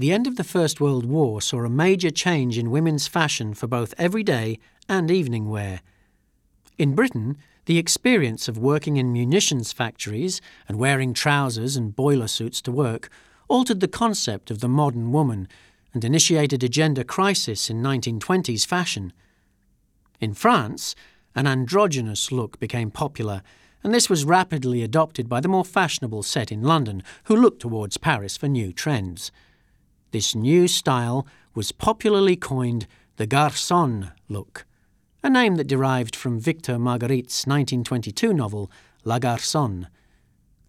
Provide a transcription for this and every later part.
The end of the First World War saw a major change in women's fashion for both everyday and evening wear. In Britain, the experience of working in munitions factories and wearing trousers and boiler suits to work altered the concept of the modern woman and initiated a gender crisis in 1920s fashion. In France, an androgynous look became popular, and this was rapidly adopted by the more fashionable set in London, who looked towards Paris for new trends. This new style was popularly coined the garçon look, a name that derived from Victor Margueritte's 1922 novel La Garçonne.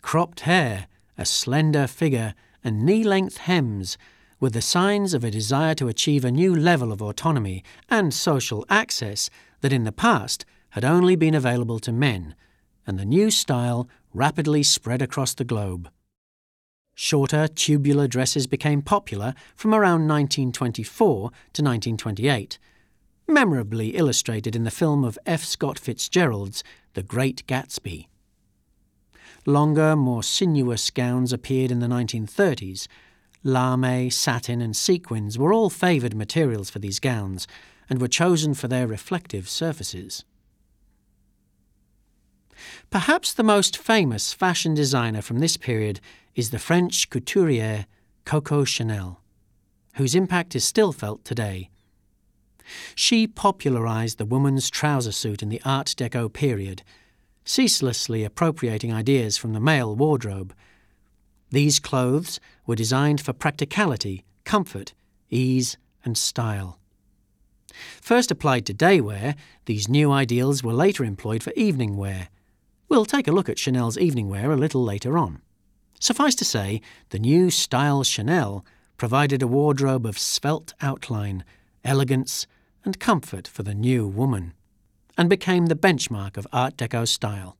Cropped hair, a slender figure, and knee length hems were the signs of a desire to achieve a new level of autonomy and social access that in the past had only been available to men, and the new style rapidly spread across the globe. Shorter, tubular dresses became popular from around 1924 to 1928, memorably illustrated in the film of F. Scott Fitzgerald's The Great Gatsby. Longer, more sinuous gowns appeared in the 1930s. Lamé, satin, and sequins were all favoured materials for these gowns and were chosen for their reflective surfaces. Perhaps the most famous fashion designer from this period is the French couturier Coco Chanel, whose impact is still felt today. She popularized the woman's trouser suit in the Art Deco period, ceaselessly appropriating ideas from the male wardrobe. These clothes were designed for practicality, comfort, ease, and style. First applied to day wear, these new ideals were later employed for evening wear. We'll take a look at Chanel's evening wear a little later on. Suffice to say, the new style Chanel provided a wardrobe of svelte outline, elegance, and comfort for the new woman, and became the benchmark of Art Deco style.